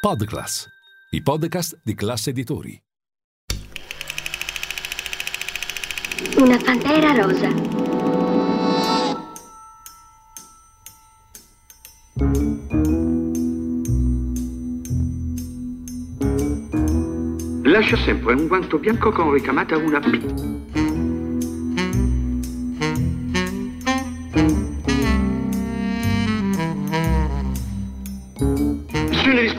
Podclass, i podcast di classe editori. Una pantera rosa. Lascia sempre un guanto bianco con ricamata una P.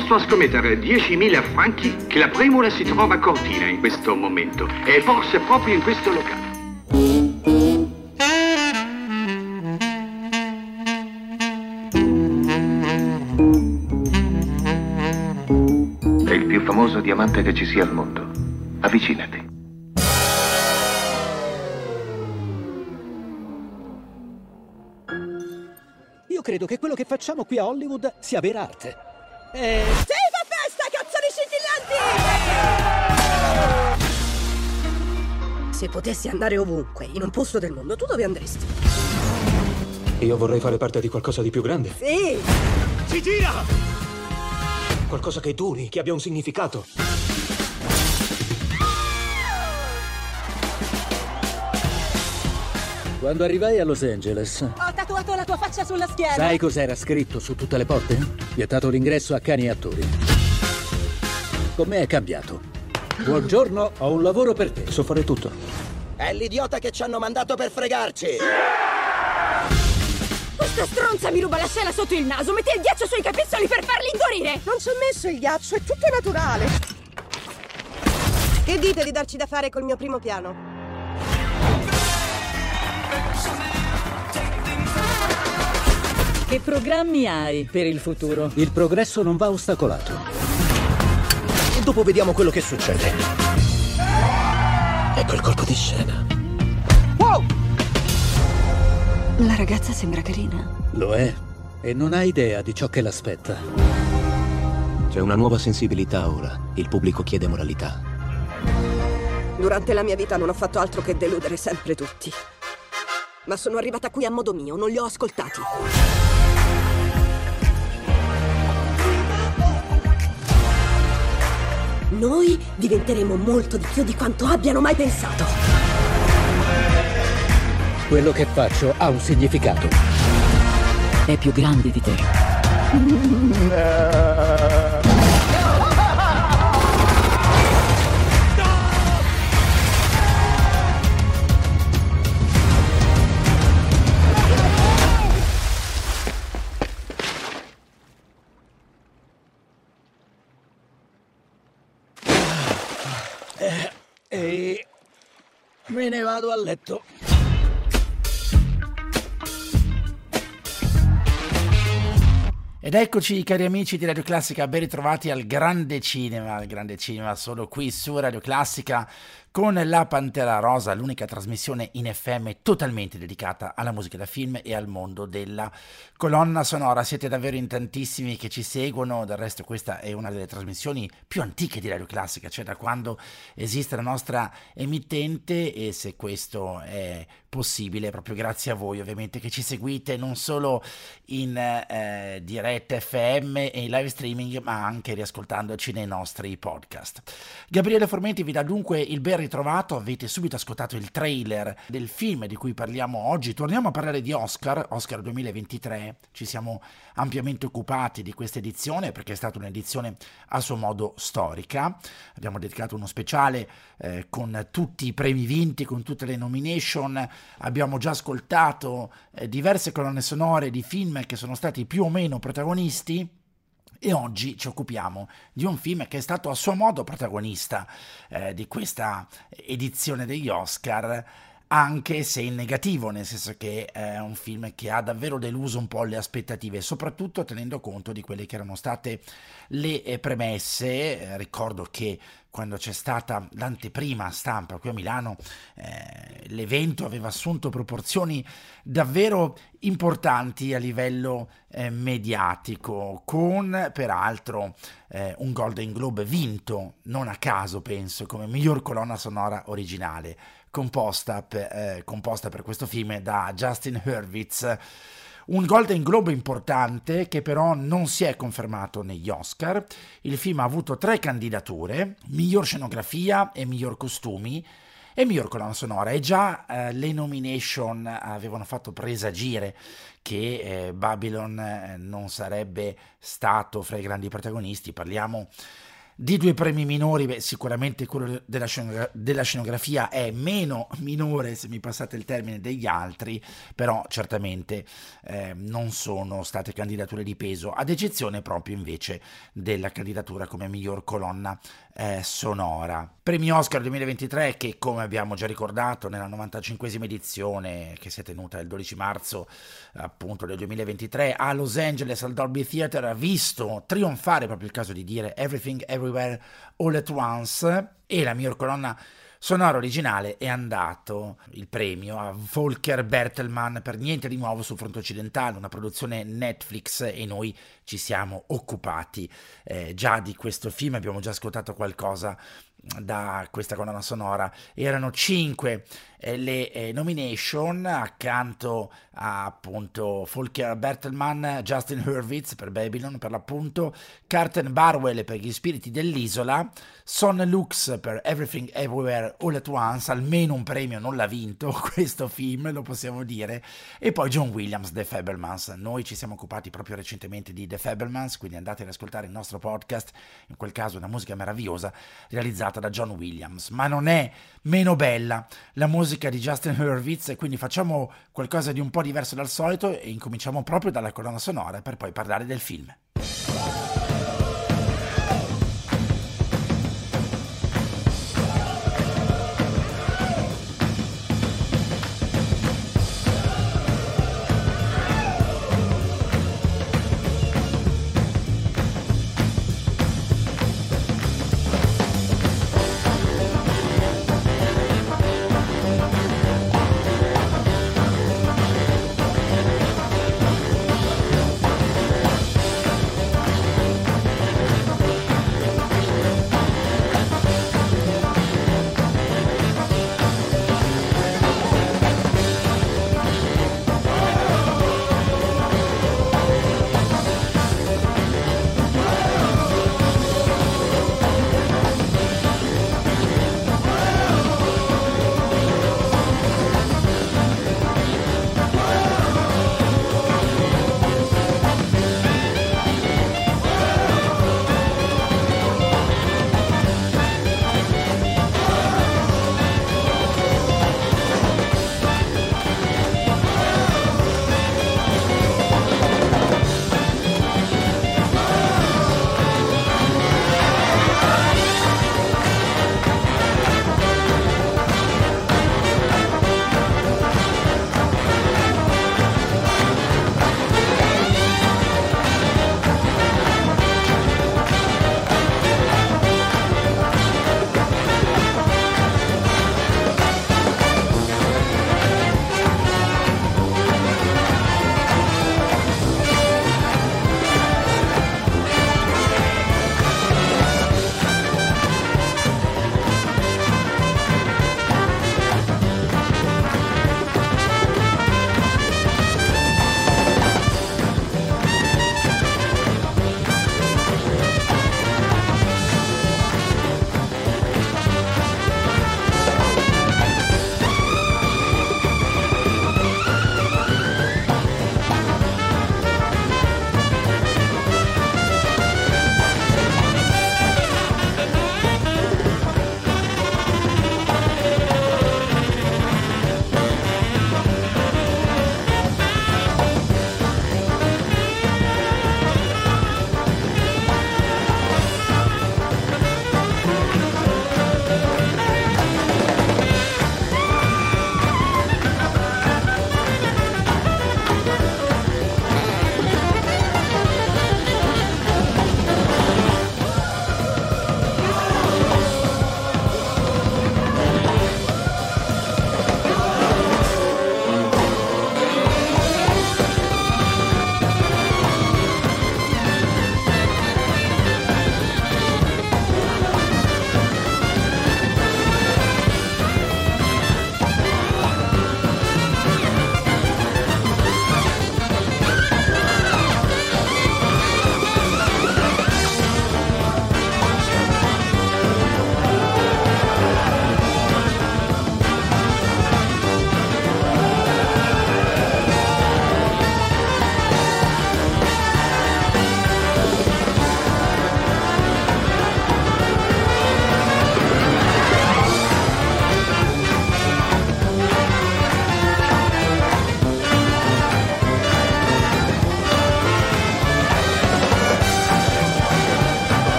disposto a scommettere 10.000 franchi che la Premula si trova a Cortina in questo momento e forse proprio in questo locale. È il più famoso diamante che ci sia al mondo. Avvicinati. Io credo che quello che facciamo qui a Hollywood sia vera arte. Eh, Sì, fa festa, cazzoni scintillanti! Se potessi andare ovunque, in un posto del mondo, tu dove andresti? io vorrei fare parte di qualcosa di più grande. Sì! Si gira! Qualcosa che duri, che abbia un significato. Quando arrivai a Los Angeles, Ho tatuato la tua faccia sulla schiena! sai cos'era scritto su tutte le porte? Vietato l'ingresso a cani e attori. Con me è cambiato. Buongiorno, ho un lavoro per te. So fare tutto. È l'idiota che ci hanno mandato per fregarci! Questa stronza mi ruba la scena sotto il naso, mette il ghiaccio sui capezzoli per farli indurire! Non ci ho messo il ghiaccio, è tutto naturale! Che dite di darci da fare col mio primo piano? Che programmi hai per il futuro? Il progresso non va ostacolato. E dopo vediamo quello che succede. Ecco il colpo di scena. La ragazza sembra carina. Lo è. E non ha idea di ciò che l'aspetta. C'è una nuova sensibilità ora. Il pubblico chiede moralità. Durante la mia vita non ho fatto altro che deludere sempre tutti. Ma sono arrivata qui a modo mio, non li ho ascoltati. Noi diventeremo molto di più di quanto abbiano mai pensato. Quello che faccio ha un significato. È più grande di te. me ne vado a letto. Ed eccoci cari amici di Radio Classica, ben ritrovati al grande cinema, al grande cinema solo qui su Radio Classica con La Pantera Rosa, l'unica trasmissione in FM totalmente dedicata alla musica da film e al mondo della colonna sonora. Siete davvero in tantissimi che ci seguono, del resto questa è una delle trasmissioni più antiche di Radio Classica, cioè da quando esiste la nostra emittente e se questo è possibile proprio grazie a voi ovviamente che ci seguite non solo in eh, diretta FM e in live streaming ma anche riascoltandoci nei nostri podcast. Gabriele Formenti vi dà dunque il ben ritrovato, avete subito ascoltato il trailer del film di cui parliamo oggi, torniamo a parlare di Oscar, Oscar 2023, ci siamo ampiamente occupati di questa edizione perché è stata un'edizione a suo modo storica, abbiamo dedicato uno speciale eh, con tutti i premi vinti, con tutte le nomination, abbiamo già ascoltato eh, diverse colonne sonore di film che sono stati più o meno protagonisti e oggi ci occupiamo di un film che è stato a suo modo protagonista eh, di questa edizione degli Oscar, anche se in negativo, nel senso che è un film che ha davvero deluso un po' le aspettative, soprattutto tenendo conto di quelle che erano state le eh, premesse. Ricordo che quando c'è stata l'anteprima stampa qui a Milano, eh, l'evento aveva assunto proporzioni davvero importanti a livello eh, mediatico, con peraltro eh, un Golden Globe vinto, non a caso penso, come miglior colonna sonora originale, composta per, eh, composta per questo film da Justin Hurwitz Un Golden Globe importante che però non si è confermato negli Oscar. Il film ha avuto tre candidature, miglior scenografia e miglior costumi e miglior colonna sonora. E già eh, le nomination avevano fatto presagire che eh, Babylon eh, non sarebbe stato fra i grandi protagonisti. Parliamo due premi minori, beh, sicuramente quello della, scenogra- della, scenografia è meno minore, se mi passate il termine, degli altri, però certamente eh, non sono state candidature di peso, ad eccezione proprio invece della candidatura come miglior colonna eh, sonora. Premi Oscar 2023 che, come abbiamo già ricordato, nella 95esima edizione che si è tenuta il 12 marzo appunto del 2023 a Los Angeles al Dolby Theatre ha visto trionfare, proprio il caso di dire, Everything Everywhere All at Once e la miglior colonna sonora originale è andato il premio a Volker Bertelmann per Niente di nuovo sul fronte occidentale, una produzione Netflix e noi ci siamo occupati eh, già di questo film, abbiamo già ascoltato qualcosa da questa colonna sonora. Erano cinque le eh, nomination accanto a appunto Volker Bertelmann, Justin Hurwitz per Babylon per l'appunto, Carten Barwell per Gli spiriti dell'isola, Son Lux per Everything Everywhere All at Once, almeno un premio non l'ha vinto questo film, lo possiamo dire, e poi John Williams, The Fablemans. Noi ci siamo occupati proprio recentemente di The Fablemans, quindi andate ad ascoltare il nostro podcast, in quel caso una musica meravigliosa realizzata da John Williams, ma non è meno bella la musica di Justin Hurwitz e quindi facciamo qualcosa di un po' diverso dal solito e incominciamo proprio dalla colonna sonora per poi parlare del film.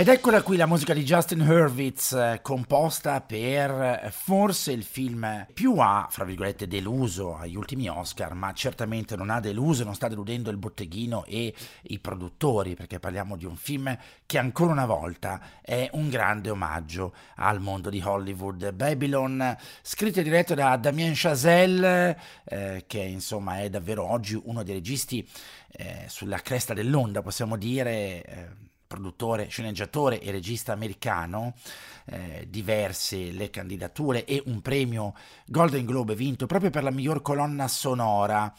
Ed eccola qui la musica di Justin Hurwitz, eh, composta per eh, forse il film più ha, fra virgolette, deluso agli ultimi Oscar, ma certamente non ha deluso, non sta deludendo il botteghino e i produttori, perché parliamo di un film che ancora una volta è un grande omaggio al mondo di Hollywood. Babylon, scritto e diretto da Damien Chazelle, eh, che insomma è davvero oggi uno dei registi eh, sulla cresta dell'onda, possiamo dire eh, produttore, sceneggiatore e regista americano, eh, diverse le candidature e un premio Golden Globe vinto proprio per la miglior colonna sonora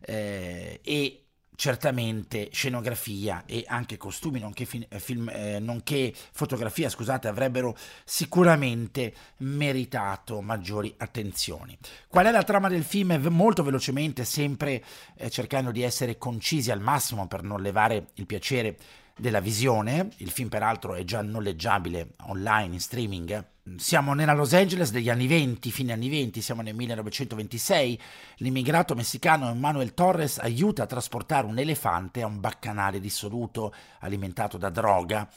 eh, e certamente scenografia e anche costumi nonché, film, eh, film, eh, nonché fotografia scusate avrebbero sicuramente meritato maggiori attenzioni. Qual è la trama del film? Molto velocemente sempre eh, cercando di essere concisi al massimo per non levare il piacere della visione, il film peraltro è già noleggiabile online in streaming. Siamo nella Los Angeles degli anni 20, fine anni 20, siamo nel 1926. L'immigrato messicano Emmanuel Torres aiuta a trasportare un elefante a un baccanale dissoluto alimentato da droga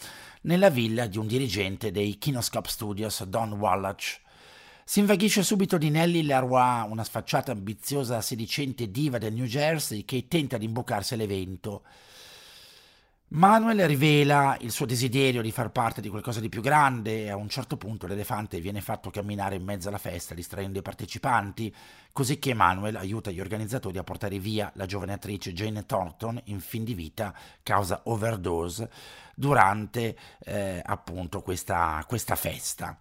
nella villa di un dirigente dei Kinoscope Studios, Don Wallach. Si invaghisce subito di Nellie Leroy, una sfacciata ambiziosa sedicente diva del New Jersey che tenta di imboccarsi all'evento. Manuel rivela il suo desiderio di far parte di qualcosa di più grande e a un certo punto l'elefante viene fatto camminare in mezzo alla festa distraendo i partecipanti, così che Manuel aiuta gli organizzatori a portare via la giovane attrice Jane Thornton in fin di vita causa overdose durante eh, appunto questa, questa festa.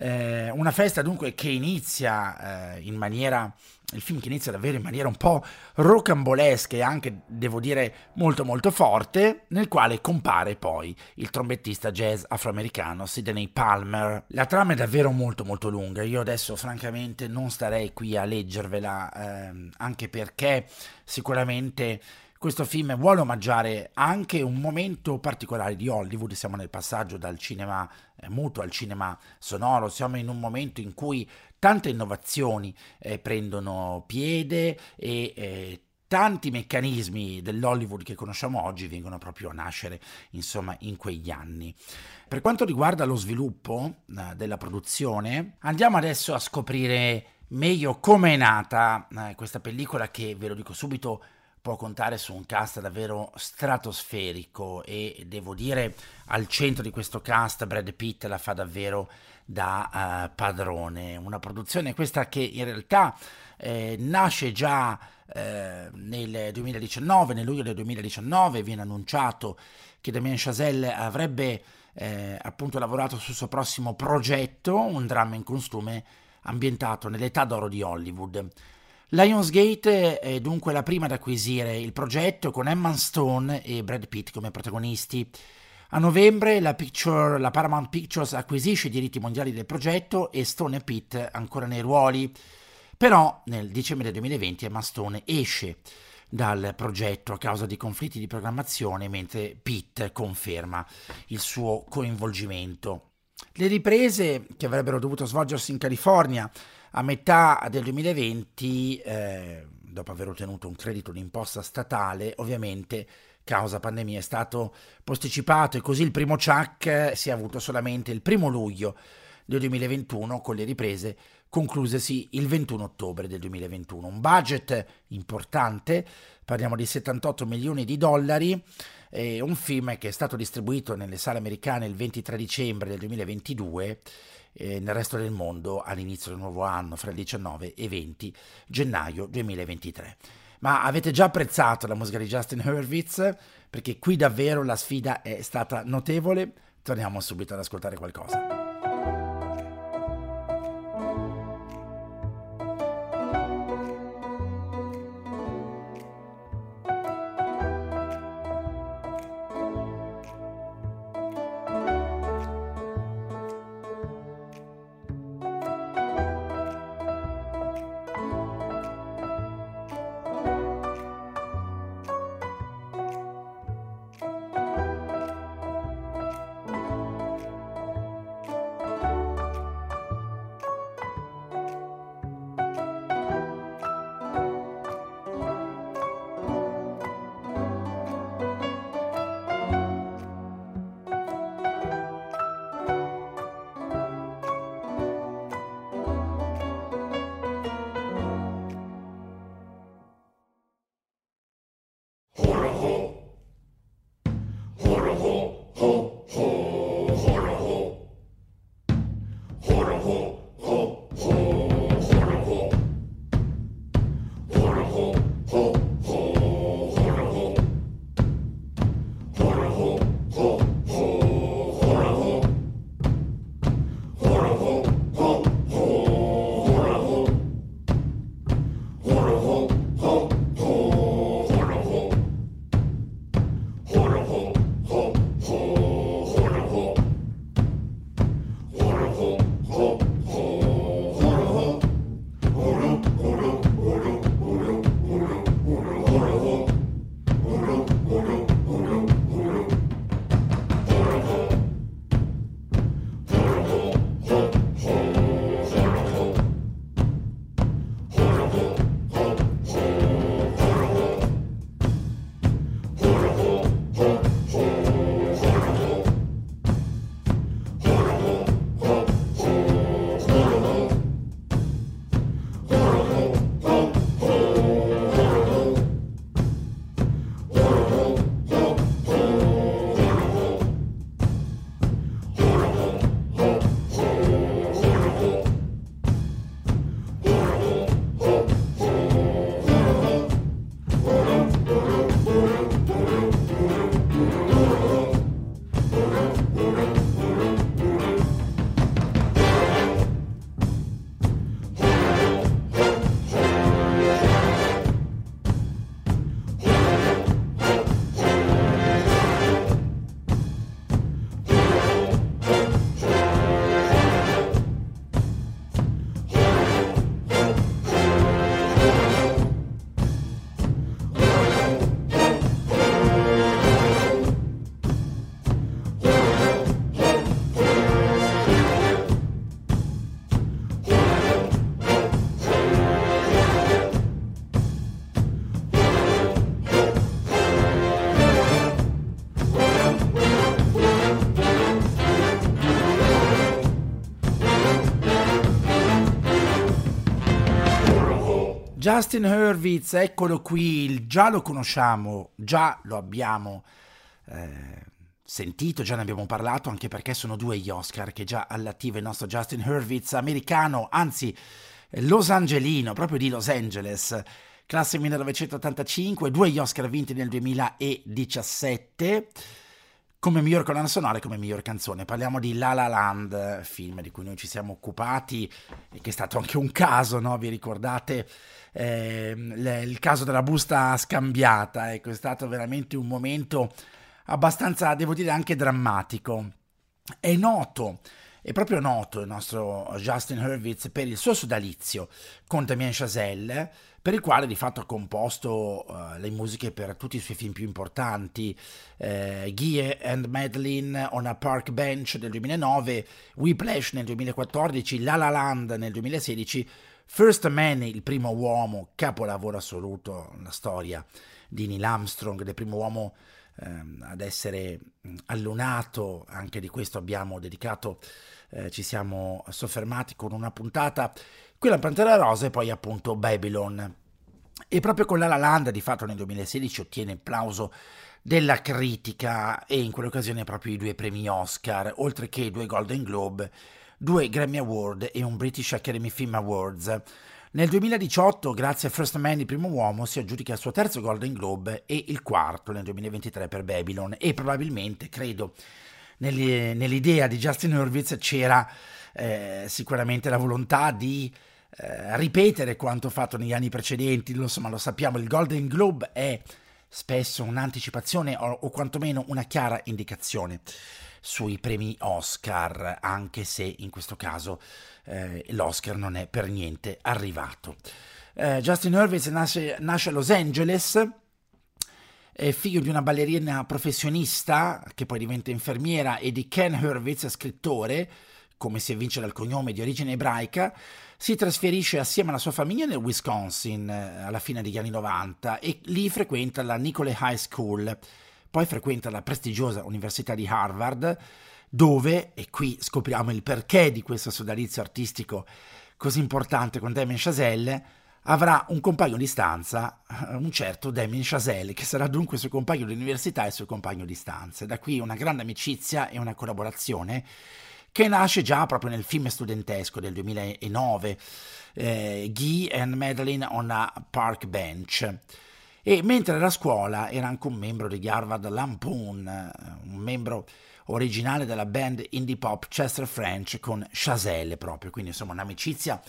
Eh, una festa dunque che inizia eh, in maniera il film che inizia davvero in maniera un po' rocambolesca e anche, devo dire, molto molto forte, nel quale compare poi il trombettista jazz afroamericano Sidney Palmer. La trama è davvero molto molto lunga, io adesso francamente non starei qui a leggervela, ehm, anche perché sicuramente questo film vuole omaggiare anche un momento particolare di Hollywood, siamo nel passaggio dal cinema eh, muto al cinema sonoro, siamo in un momento in cui tante innovazioni eh, prendono piede e eh, tanti meccanismi dell'Hollywood che conosciamo oggi vengono proprio a nascere, insomma, in quegli anni. Per quanto riguarda lo sviluppo eh, della produzione, andiamo adesso a scoprire meglio come è nata eh, questa pellicola che, ve lo dico subito, può contare su un cast davvero stratosferico e devo dire al centro di questo cast Brad Pitt la fa davvero da uh, padrone, una produzione questa che in realtà eh, nasce già eh, nel 2019, nel luglio del 2019 viene annunciato che Damien Chazelle avrebbe eh, appunto lavorato sul suo prossimo progetto, un dramma in costume ambientato nell'età d'oro di Hollywood. Lionsgate è dunque la prima ad acquisire il progetto con Emma Stone e Brad Pitt come protagonisti. A novembre la, Picture, la, Paramount Pictures acquisisce i diritti mondiali del progetto e Stone e Pitt ancora nei ruoli. Però nel dicembre 2020 Emma Stone esce dal progetto a causa di conflitti di programmazione, mentre Pitt conferma il suo coinvolgimento. Le riprese, che avrebbero dovuto svolgersi in California, a metà del 2020, eh, dopo aver ottenuto un credito d'imposta statale, ovviamente causa pandemia è stato posticipato e così il primo CHAC si è avuto solamente il primo luglio del 2021 con le riprese conclusesi il 21 ottobre del 2021. Un budget importante, parliamo di 78 milioni di dollari, eh, un film che è stato distribuito nelle sale americane il 23 dicembre del 2022 eh, nel resto del mondo all'inizio del nuovo anno, fra il 19 e 20 gennaio 2023. Ma avete già apprezzato la musica di Justin Hurwitz? Perché qui davvero la sfida è stata notevole. Torniamo subito ad ascoltare qualcosa. Justin Hurwitz, eccolo qui, già lo conosciamo, già lo abbiamo eh, sentito, già ne abbiamo parlato, anche perché sono due gli Oscar che già all'attivo il nostro Justin Hurwitz, americano, anzi Los Angelino, proprio di Los Angeles, classe 1985, due gli Oscar vinti nel 2017 come miglior colonna sonora e come miglior canzone. Parliamo di La La Land, film di cui noi ci siamo occupati e che è stato anche un caso, no? Vi ricordate eh, il caso della busta scambiata? Ecco, è stato veramente un momento abbastanza, devo dire, anche drammatico. È noto è proprio noto il nostro Justin Hurwitz per il suo sodalizio con Damien Chazelle, per il quale di fatto ha composto uh, le musiche per tutti i suoi film più importanti, eh, Guy and Madeline on a Park Bench del 2009, Whiplash nel 2014, La La Land nel 2016, First Man, il primo uomo, capolavoro assoluto, la storia di Neil Armstrong, del primo uomo ehm, ad essere allunato, anche di questo abbiamo dedicato, eh, ci siamo soffermati con una puntata, quella Pantera Rosa e poi appunto Babylon. E proprio con La La Land di fatto nel 2016 ottiene il plauso della critica e in quell'occasione proprio i due premi Oscar, oltre che due Golden Globe, due Grammy Award e un British Academy Film Awards. Nel 2018, grazie a First Man, il primo uomo, si aggiudica il suo terzo Golden Globe e il quarto nel 2023 per Babylon e probabilmente, credo, nell'idea di Justin Hurwitz c'era eh, sicuramente la volontà di eh, ripetere quanto fatto negli anni precedenti, insomma lo sappiamo, il Golden Globe è spesso un'anticipazione o, o quantomeno una chiara indicazione sui premi Oscar, anche se in questo caso eh, l'Oscar non è per niente arrivato. Eh, Justin Hurwitz nasce, nasce, a Los Angeles, è figlio di una ballerina professionista che poi diventa infermiera e di Ken Hurwitz, scrittore, come si evince dal cognome di origine ebraica, si trasferisce assieme alla sua famiglia nel Wisconsin eh, alla fine degli anni 90 e lì frequenta la Nicolay High School. Poi frequenta la prestigiosa Università di Harvard, dove, e qui scopriamo il perché di questo sodalizio artistico così importante con Damien Chazelle, avrà un compagno di stanza, eh, un certo Damien Chazelle, che sarà dunque suo compagno di università e suo compagno di stanza. Da qui una grande amicizia e una collaborazione che nasce già proprio nel film studentesco del 2009, eh, Guy and Madeline on a Park Bench. E mentre era a scuola era anche un membro degli Harvard Lampoon, eh, un membro originale della band indie pop Chester French con Chazelle proprio, quindi insomma un'amicizia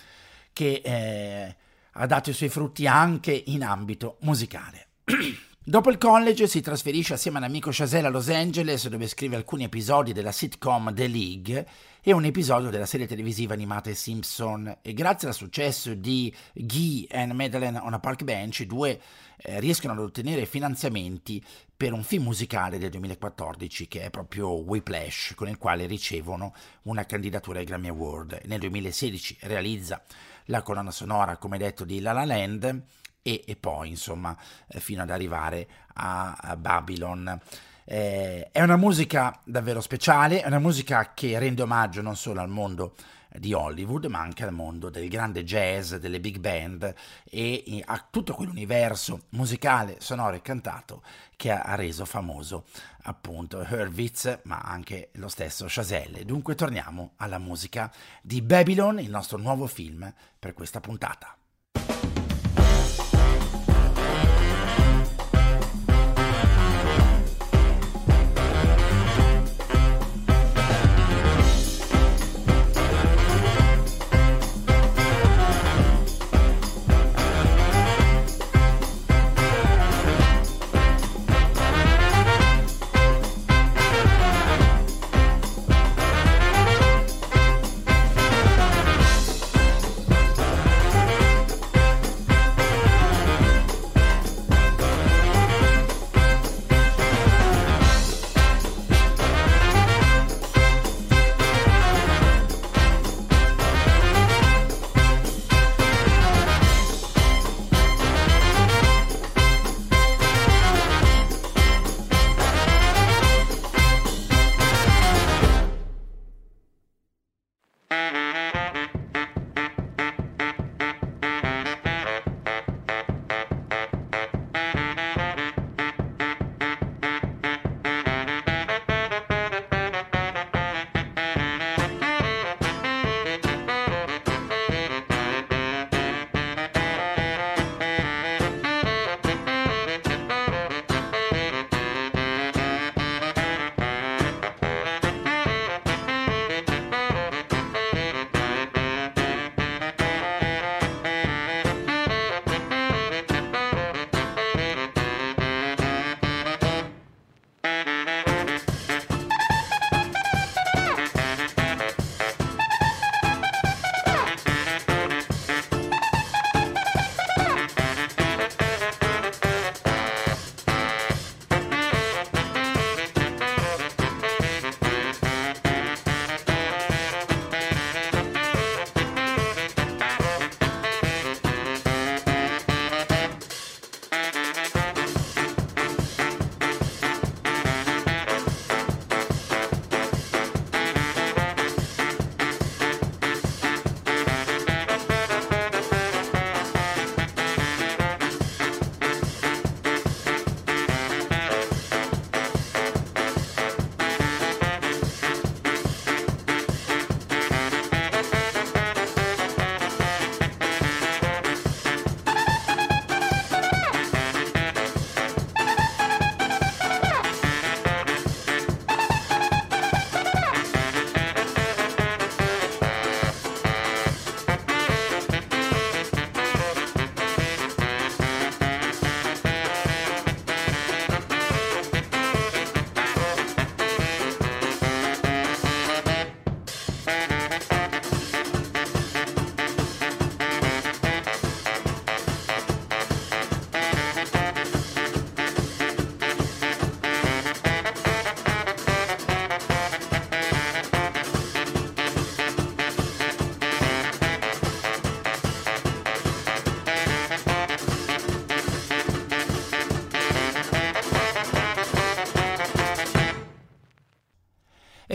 che eh, ha dato i suoi frutti anche in ambito musicale. Dopo il college si trasferisce assieme all'amico Chazelle a Los Angeles dove scrive alcuni episodi della sitcom The League e un episodio della serie televisiva animata Simpson e grazie al successo di Guy and Madeleine on a Park Bench i due eh, riescono ad ottenere finanziamenti per un film musicale del 2014 che è proprio Whiplash, con il quale ricevono una candidatura ai Grammy Award. Nel 2016 realizza la colonna sonora, come detto, di La La Land e, e poi, insomma, eh, fino ad arrivare a, a Babylon. Eh, è una musica davvero speciale, è una musica che rende omaggio non solo al mondo di Hollywood, ma anche al mondo del grande jazz, delle big band e a tutto quell'universo musicale, sonoro e cantato che ha reso famoso appunto Hurwitz, ma anche lo stesso Chazelle. Dunque torniamo alla musica di Babylon, il nostro nuovo film per questa puntata.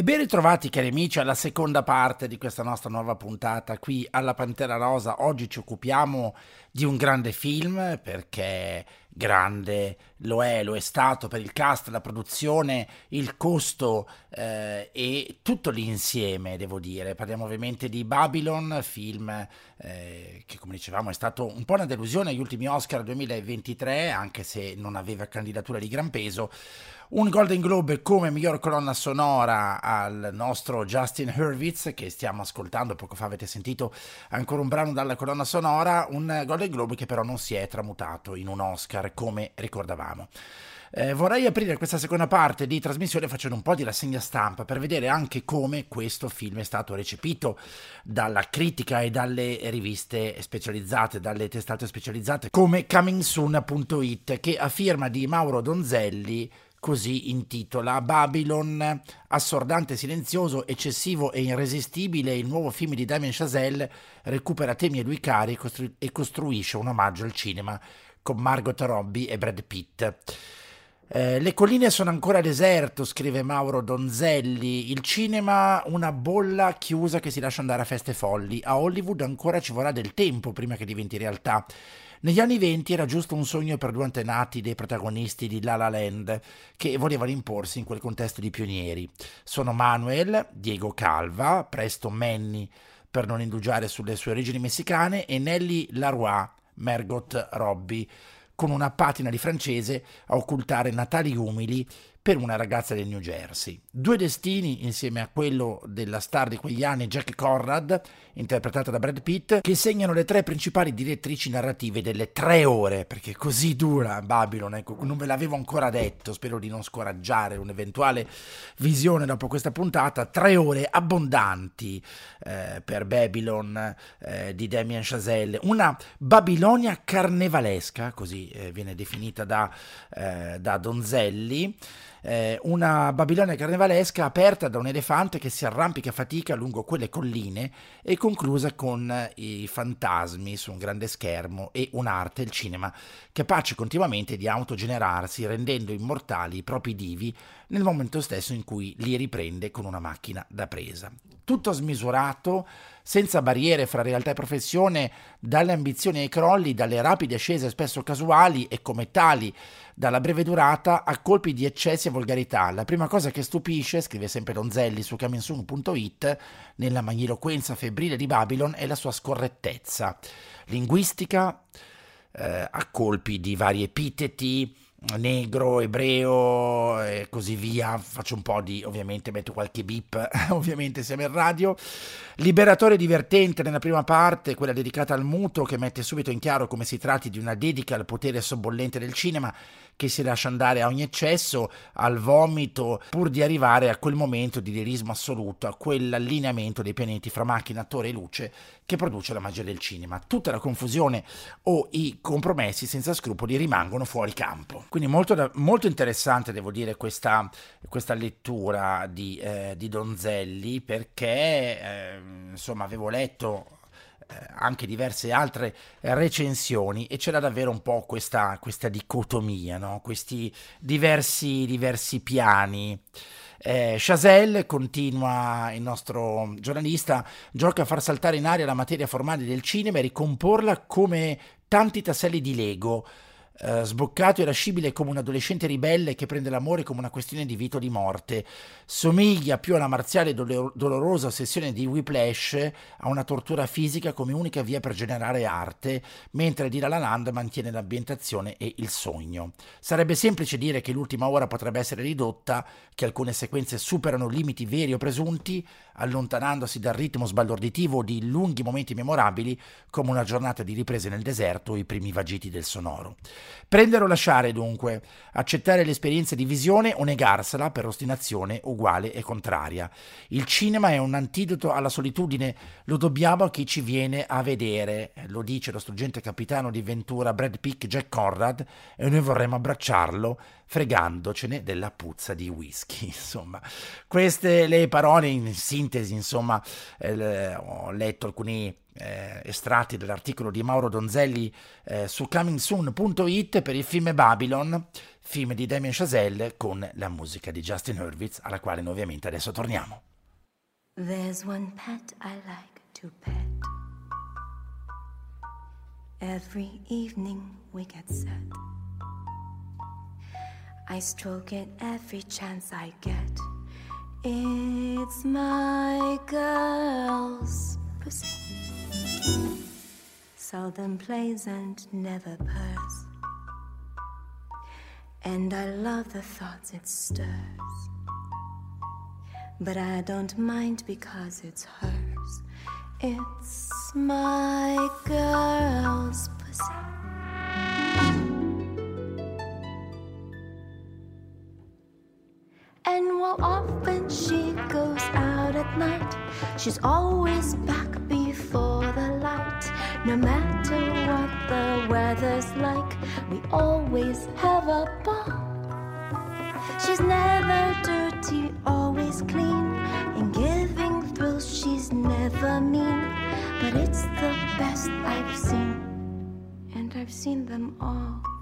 Ben ritrovati cari amici alla seconda parte di questa nostra nuova puntata qui alla Pantera Rosa. Oggi ci occupiamo di un grande film perché grande lo è, lo è stato per il cast, la produzione, il costo eh, e tutto l'insieme, devo dire. Parliamo ovviamente di Babylon, film eh, che come dicevamo è stato un po' una delusione agli ultimi Oscar 2023, anche se non aveva candidatura di gran peso un Golden Globe come miglior colonna sonora al nostro Justin Hurwitz che stiamo ascoltando, poco fa avete sentito ancora un brano dalla colonna sonora, un Golden Globe che però non si è tramutato in un Oscar come ricordavamo. Eh, vorrei aprire questa seconda parte di trasmissione facendo un po' di rassegna stampa per vedere anche come questo film è stato recepito dalla critica e dalle riviste specializzate, dalle testate specializzate come comingsoon.it che a firma di Mauro Donzelli così intitola Babylon, assordante, silenzioso, eccessivo e irresistibile, il nuovo film di Damien Chazelle recupera temi e lui cari costru- e costruisce un omaggio al cinema con Margot Robbie e Brad Pitt. Eh, le colline sono ancora deserto, scrive Mauro Donzelli. Il cinema una bolla chiusa che si lascia andare a feste folli. A Hollywood ancora ci vorrà del tempo prima che diventi realtà. Negli anni venti era giusto un sogno per due antenati dei protagonisti di La La Land che volevano imporsi in quel contesto di pionieri. Sono Manuel, Diego Calva, presto Manny per non indugiare sulle sue origini messicane, e Nelly Laroy, Margot Robbie, con una patina di francese a occultare natali umili per una ragazza del New Jersey. Due destini insieme a quello della star di quegli anni Jack Conrad, interpretata da Brad Pitt, che segnano le tre principali direttrici narrative delle tre ore, perché così dura Babylon, ecco, non ve l'avevo ancora detto, spero di non scoraggiare un'eventuale visione dopo questa puntata, tre ore abbondanti eh, per Babylon eh, di Damien Chazelle, una Babilonia carnevalesca, così eh, viene definita da, eh, da Donzelli, eh, una Babilonia carnevalesca aperta da un elefante che si arrampica a fatica lungo quelle colline e conclusa con eh, i fantasmi su un grande schermo e un'arte, il cinema, capace continuamente di autogenerarsi rendendo immortali i propri divi nel momento stesso in cui li riprende con una macchina da presa. Tutto smisurato, senza barriere fra realtà e professione, dalle ambizioni ai crolli, dalle rapide ascese spesso casuali e come tali dalla breve durata a colpi di eccessi e volgarità. La prima cosa che stupisce, scrive sempre Donzelli su Caminsun.it, nella magniloquenza febbrile di Babylon è la sua scorrettezza linguistica, eh, a colpi di vari epiteti, negro, ebreo e così via. Faccio un po' di, ovviamente metto qualche beep, ovviamente siamo in radio. Liberatore divertente nella prima parte, quella dedicata al muto, che mette subito in chiaro come si tratti di una dedica al potere sobbollente del cinema che si lascia andare a ogni eccesso, al vomito, pur di arrivare a quel momento di lirismo assoluto, a quell'allineamento dei pianeti fra macchina, attore e luce che produce la magia del cinema. Tutta la confusione o i compromessi senza scrupoli rimangono fuori campo. Quindi molto, molto interessante, devo dire, questa, questa lettura di, eh, di, Donzelli perché, eh, insomma, avevo letto anche diverse altre recensioni e c'era davvero un po' questa, questa dicotomia, no? questi diversi, diversi piani. Eh, Chazelle, continua il nostro giornalista, gioca a far saltare in aria la materia formale del cinema e ricomporla come tanti tasselli di Lego Uh, sboccato e irascibile come un adolescente ribelle che prende l'amore come una questione di vita o di morte. Somiglia più alla marziale e dolor- dolorosa ossessione di Whiplash a una tortura fisica come unica via per generare arte, mentre di La La Land mantiene l'ambientazione e il sogno. Sarebbe semplice dire che l'ultima ora potrebbe essere ridotta, che alcune sequenze superano limiti veri o presunti, allontanandosi dal ritmo sbalorditivo di lunghi momenti memorabili come una giornata di riprese nel deserto o i primi vagiti del sonoro. Prendere o lasciare dunque, accettare l'esperienza di visione o negarsela per ostinazione uguale e contraria. Il cinema è un antidoto alla solitudine, lo dobbiamo a chi ci viene a vedere, lo dice lo struggente capitano di Ventura Brad Pitt Jack Conrad e noi vorremmo abbracciarlo fregandocene della puzza di whisky. Insomma, queste le parole in sintesi, insomma, eh, ho letto alcuni eh, estratti dall'articolo di Mauro Donzelli eh, su comingsoon.it per il film Babylon, film di Damien Chazelle con la musica di Justin Hurwitz, alla quale noi ovviamente adesso torniamo. There's one pet I like to pet. Every evening we get set. I stroke it every chance I get. It's my girl's pussy. Seldom plays and never purrs. And I love the thoughts it stirs. But I don't mind because it's hers. It's my girl's pussy. And while often she goes out at night, she's always back before the light. No matter what the weather's like, we always have a ball. She's never dirty, always clean. In giving thrills, she's never mean. But it's the best I've seen, and I've seen them all.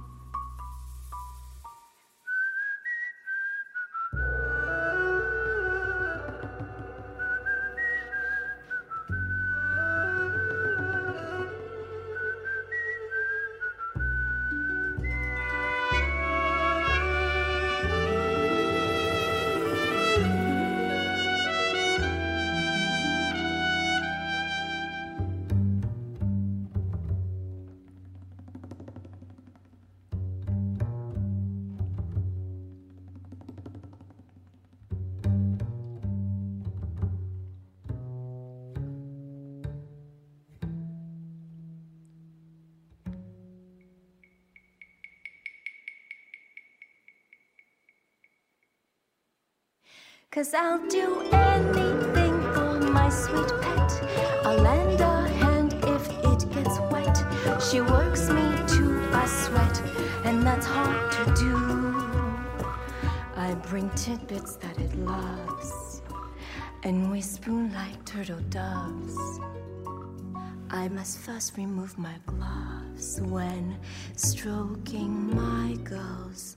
Cause I'll do anything for my sweet pet. I'll lend a hand if it gets wet. She works me to a sweat, and that's hard to do. I bring tidbits that it loves, and we spoon like turtle doves. I must first remove my gloves when stroking my girl's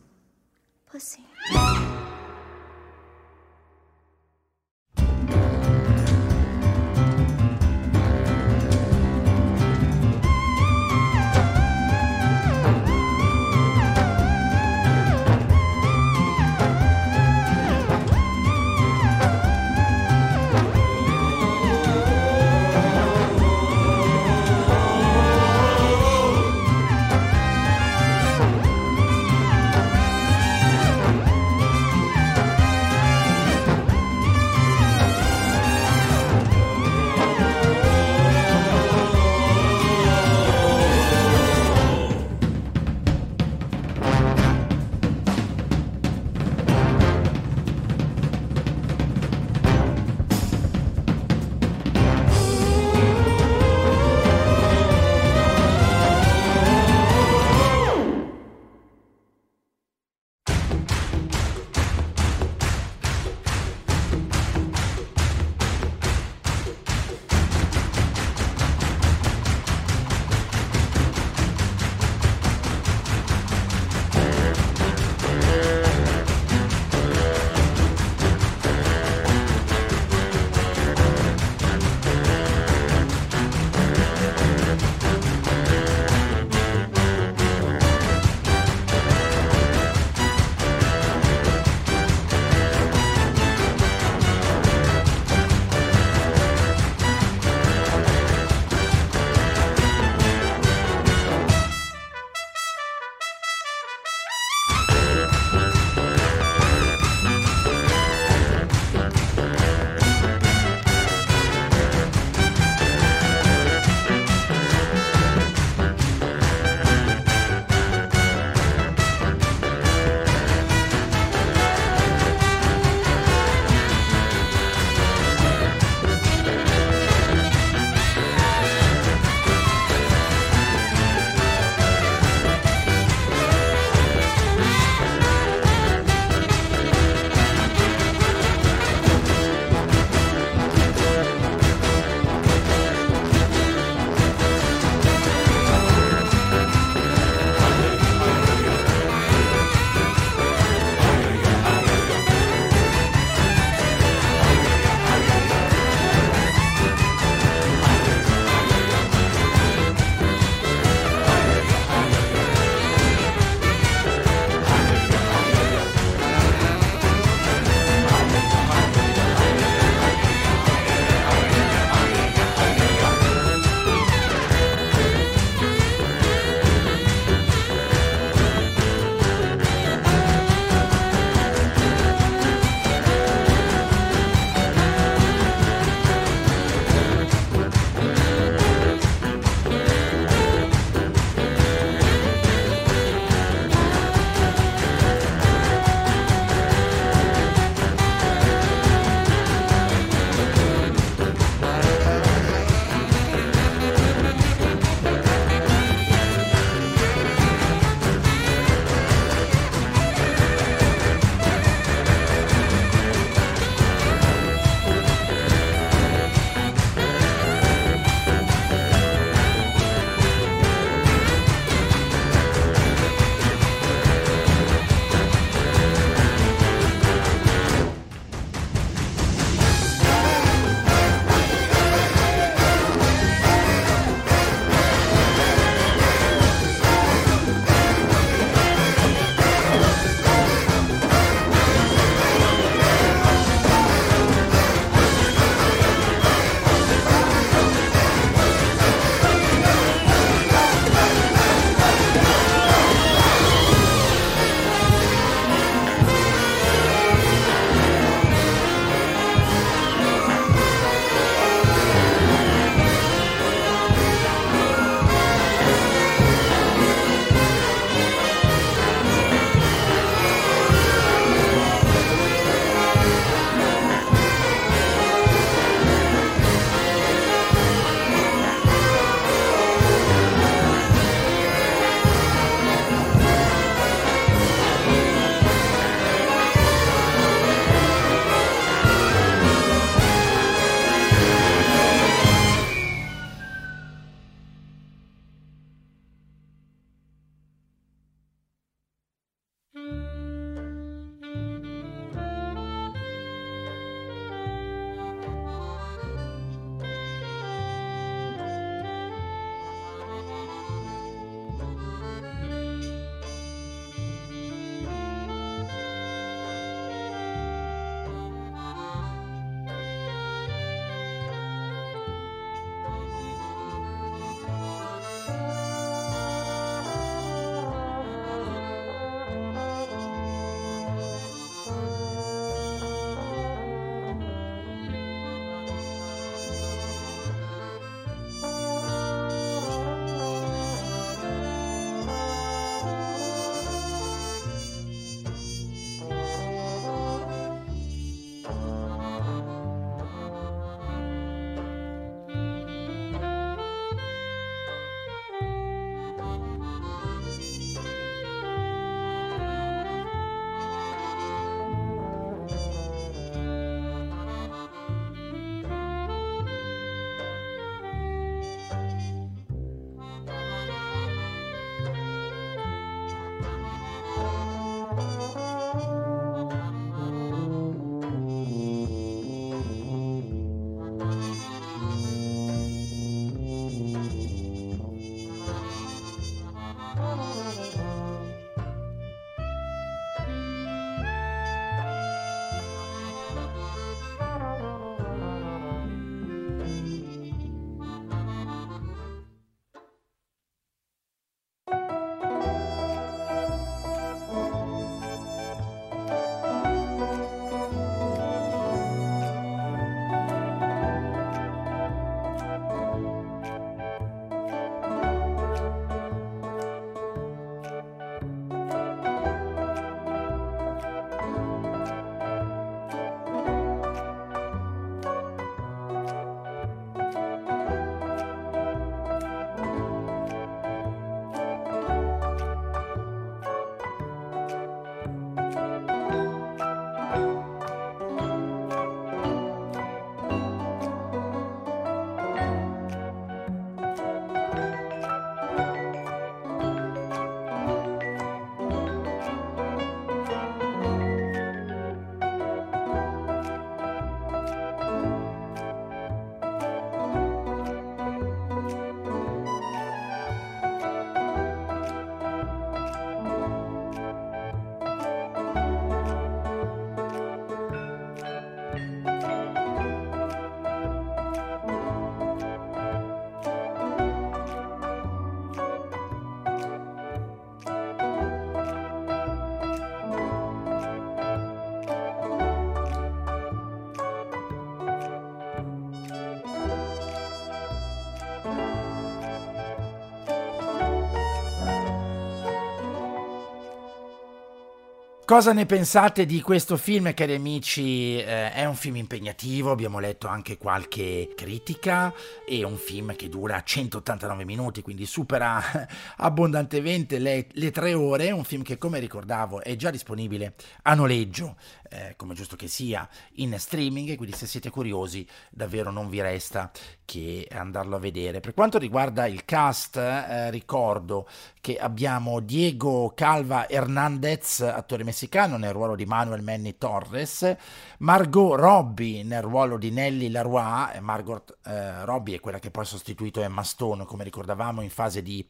Cosa ne pensate di questo film, cari amici? Eh, è un film impegnativo, abbiamo letto anche qualche critica, è un film che dura 189 minuti, quindi supera abbondantemente le, le tre ore, un film che come ricordavo è già disponibile a noleggio, eh, come giusto che sia, in streaming, quindi se siete curiosi davvero non vi resta che andarlo a vedere. Per quanto riguarda il cast, eh, ricordo che abbiamo Diego Calva Hernandez, attore messicano, nel ruolo di Manuel Manny Torres, Margot Robbie nel ruolo di Nelly Laroy, Margot eh, Robbie è quella che poi ha sostituito Emma Stone, come ricordavamo in fase di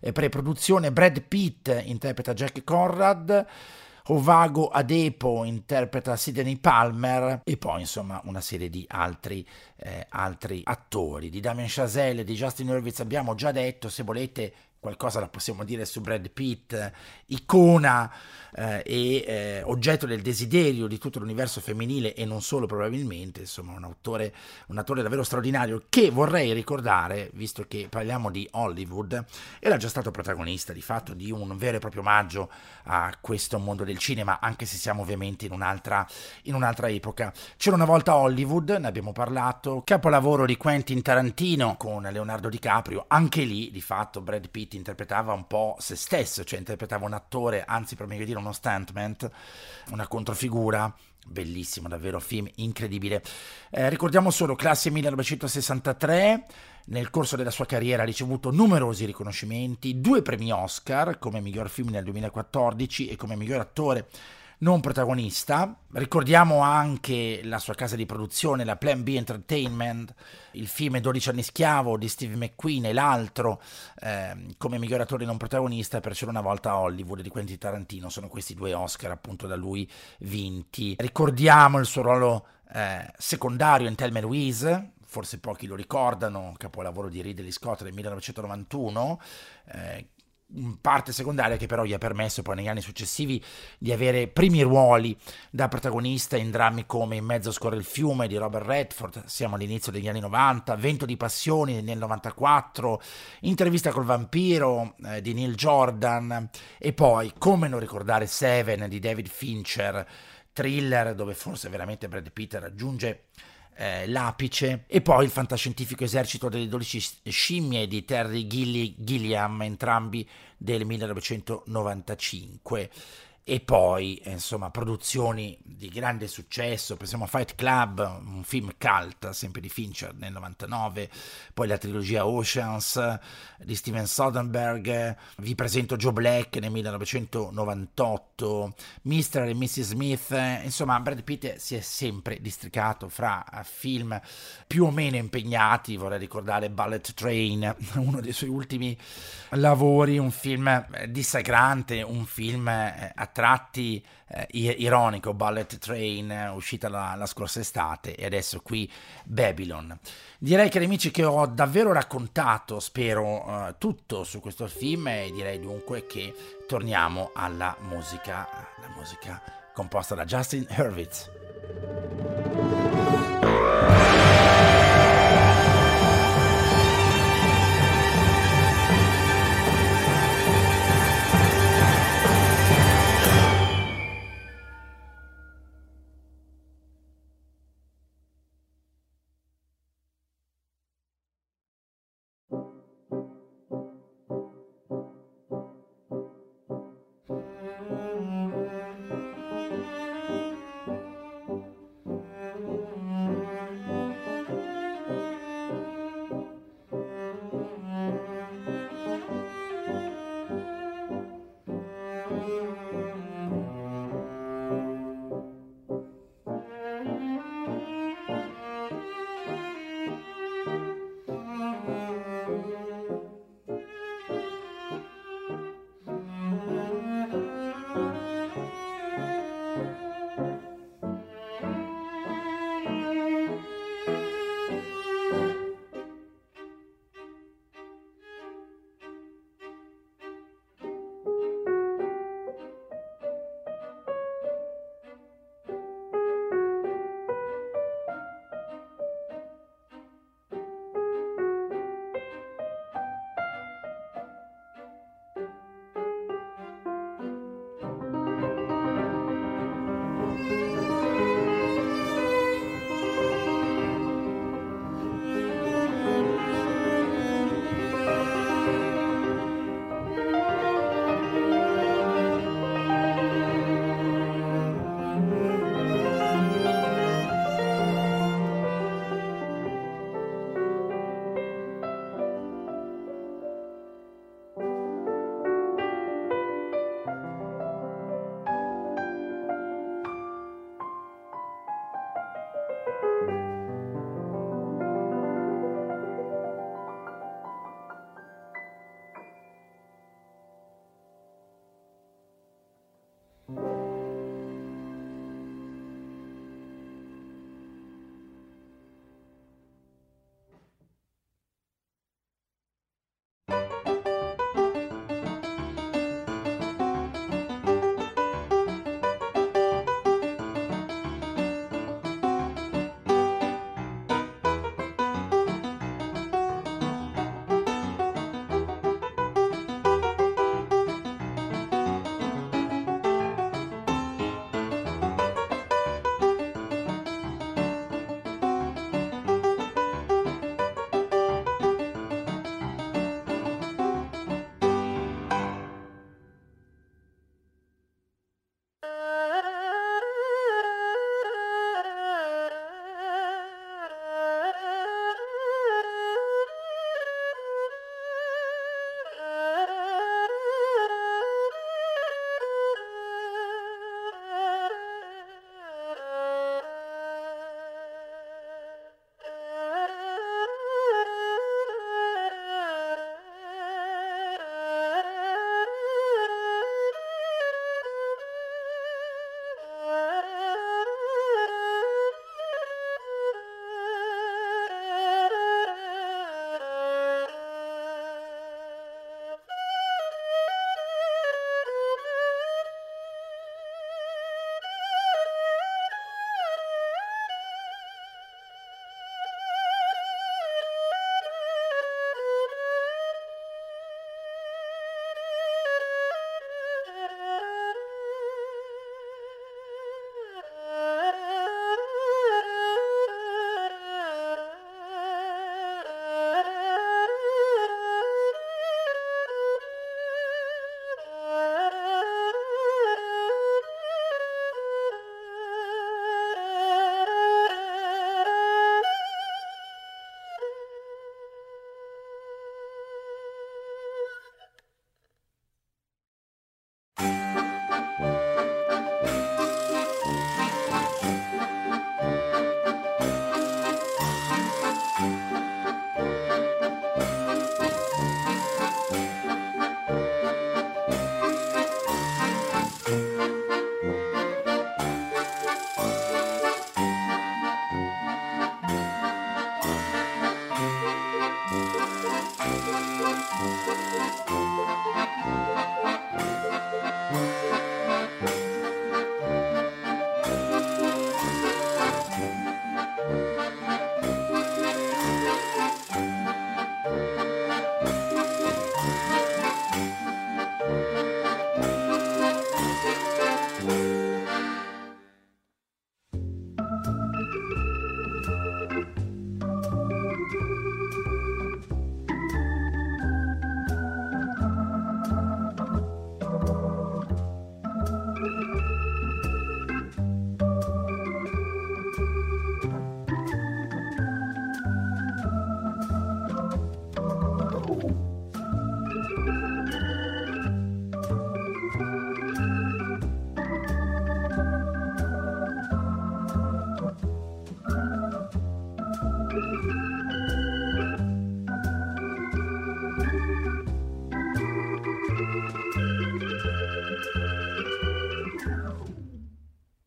eh, pre-produzione, Brad Pitt interpreta Jack Conrad, Ovago Adepo interpreta Sidney Palmer e poi insomma una serie di altri, eh, altri attori. Di Damien Chazelle e di Justin Hurwitz abbiamo già detto, se volete qualcosa la possiamo dire su Brad Pitt, icona eh, e eh, oggetto del desiderio di tutto l'universo femminile e non solo probabilmente, insomma un autore, un attore davvero straordinario che vorrei ricordare, visto che parliamo di Hollywood, era già stato protagonista di fatto di un vero e proprio omaggio a questo mondo del cinema, anche se siamo ovviamente in un'altra, in un'altra epoca. C'era una volta Hollywood, ne abbiamo parlato, capolavoro di Quentin Tarantino con Leonardo DiCaprio, anche lì di fatto Brad Pitt interpretava un po' se stesso, cioè interpretava un attore, anzi per meglio dire uno stuntman, una controfigura bellissimo, davvero film incredibile. Eh, ricordiamo solo classe 1963, nel corso della sua carriera ha ricevuto numerosi riconoscimenti, due premi Oscar come miglior film nel 2014 e come miglior attore non protagonista. Ricordiamo anche la sua casa di produzione, la Plan B Entertainment, il film 12 anni schiavo di Steve McQueen e l'altro eh, come miglior attore non protagonista per C'era una volta a Hollywood di Quentin Tarantino. Sono questi due Oscar appunto da lui vinti. Ricordiamo il suo ruolo eh, secondario in Thelma Louise, forse pochi lo ricordano, capolavoro di Ridley Scott del 1991, eh, parte secondaria che però gli ha permesso poi negli anni successivi di avere primi ruoli da protagonista in drammi come In mezzo scorre il fiume di Robert Redford, siamo all'inizio degli anni 90, Vento di passioni nel 94, Intervista col vampiro eh, di Neil Jordan e poi come non ricordare Seven di David Fincher, thriller dove forse veramente Brad Pitt raggiunge eh, l'apice, e poi il fantascientifico esercito delle dodici scimmie di Terry Gilliam, entrambi del 1995 e poi insomma produzioni di grande successo. Pensiamo a Fight Club un film cult sempre di Fincher nel 99 poi la trilogia Oceans di Steven Soderbergh. Vi presento Joe Black nel 1998 Mr. e Mrs. Smith. Insomma Brad Pitt si è sempre districato fra film più o meno impegnati. Vorrei ricordare Bullet Train uno dei suoi ultimi lavori. Un film dissacrante un film a tratti eh, ironico, Bullet Train, eh, uscita la, la, scorsa estate, e adesso qui Babylon. Direi, cari amici, che ho davvero raccontato, spero, eh, tutto su questo film e direi dunque che torniamo alla musica, la musica composta da Justin Hurwitz.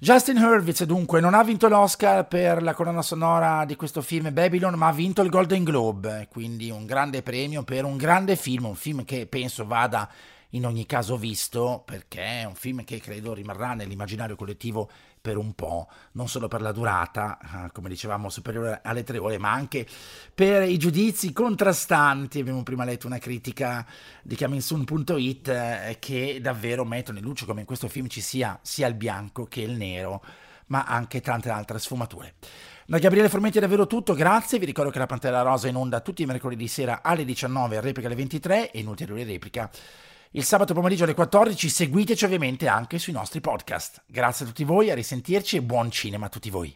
Justin Hurwitz dunque non ha vinto l'Oscar per la colonna sonora di questo film Babylon, ma ha vinto il Golden Globe, quindi un grande premio per un grande film, un film che penso vada in ogni caso visto perché è un film che credo rimarrà nell'immaginario collettivo per un po', non solo per la durata, eh, come dicevamo, superiore alle tre ore, ma anche per i giudizi contrastanti. Abbiamo prima letto una critica di comingsoon.it eh, che davvero mettono in luce come in questo film ci sia sia il bianco che il nero, ma anche tante altre sfumature. Da Gabriele Formenti è davvero tutto, grazie. Vi ricordo che la Pantera Rosa è in onda tutti i mercoledì sera alle 19, replica alle 23 e in ulteriore replica il sabato pomeriggio alle 14. Seguiteci ovviamente anche sui nostri podcast. Grazie a tutti voi, a risentirci e buon cinema a tutti voi.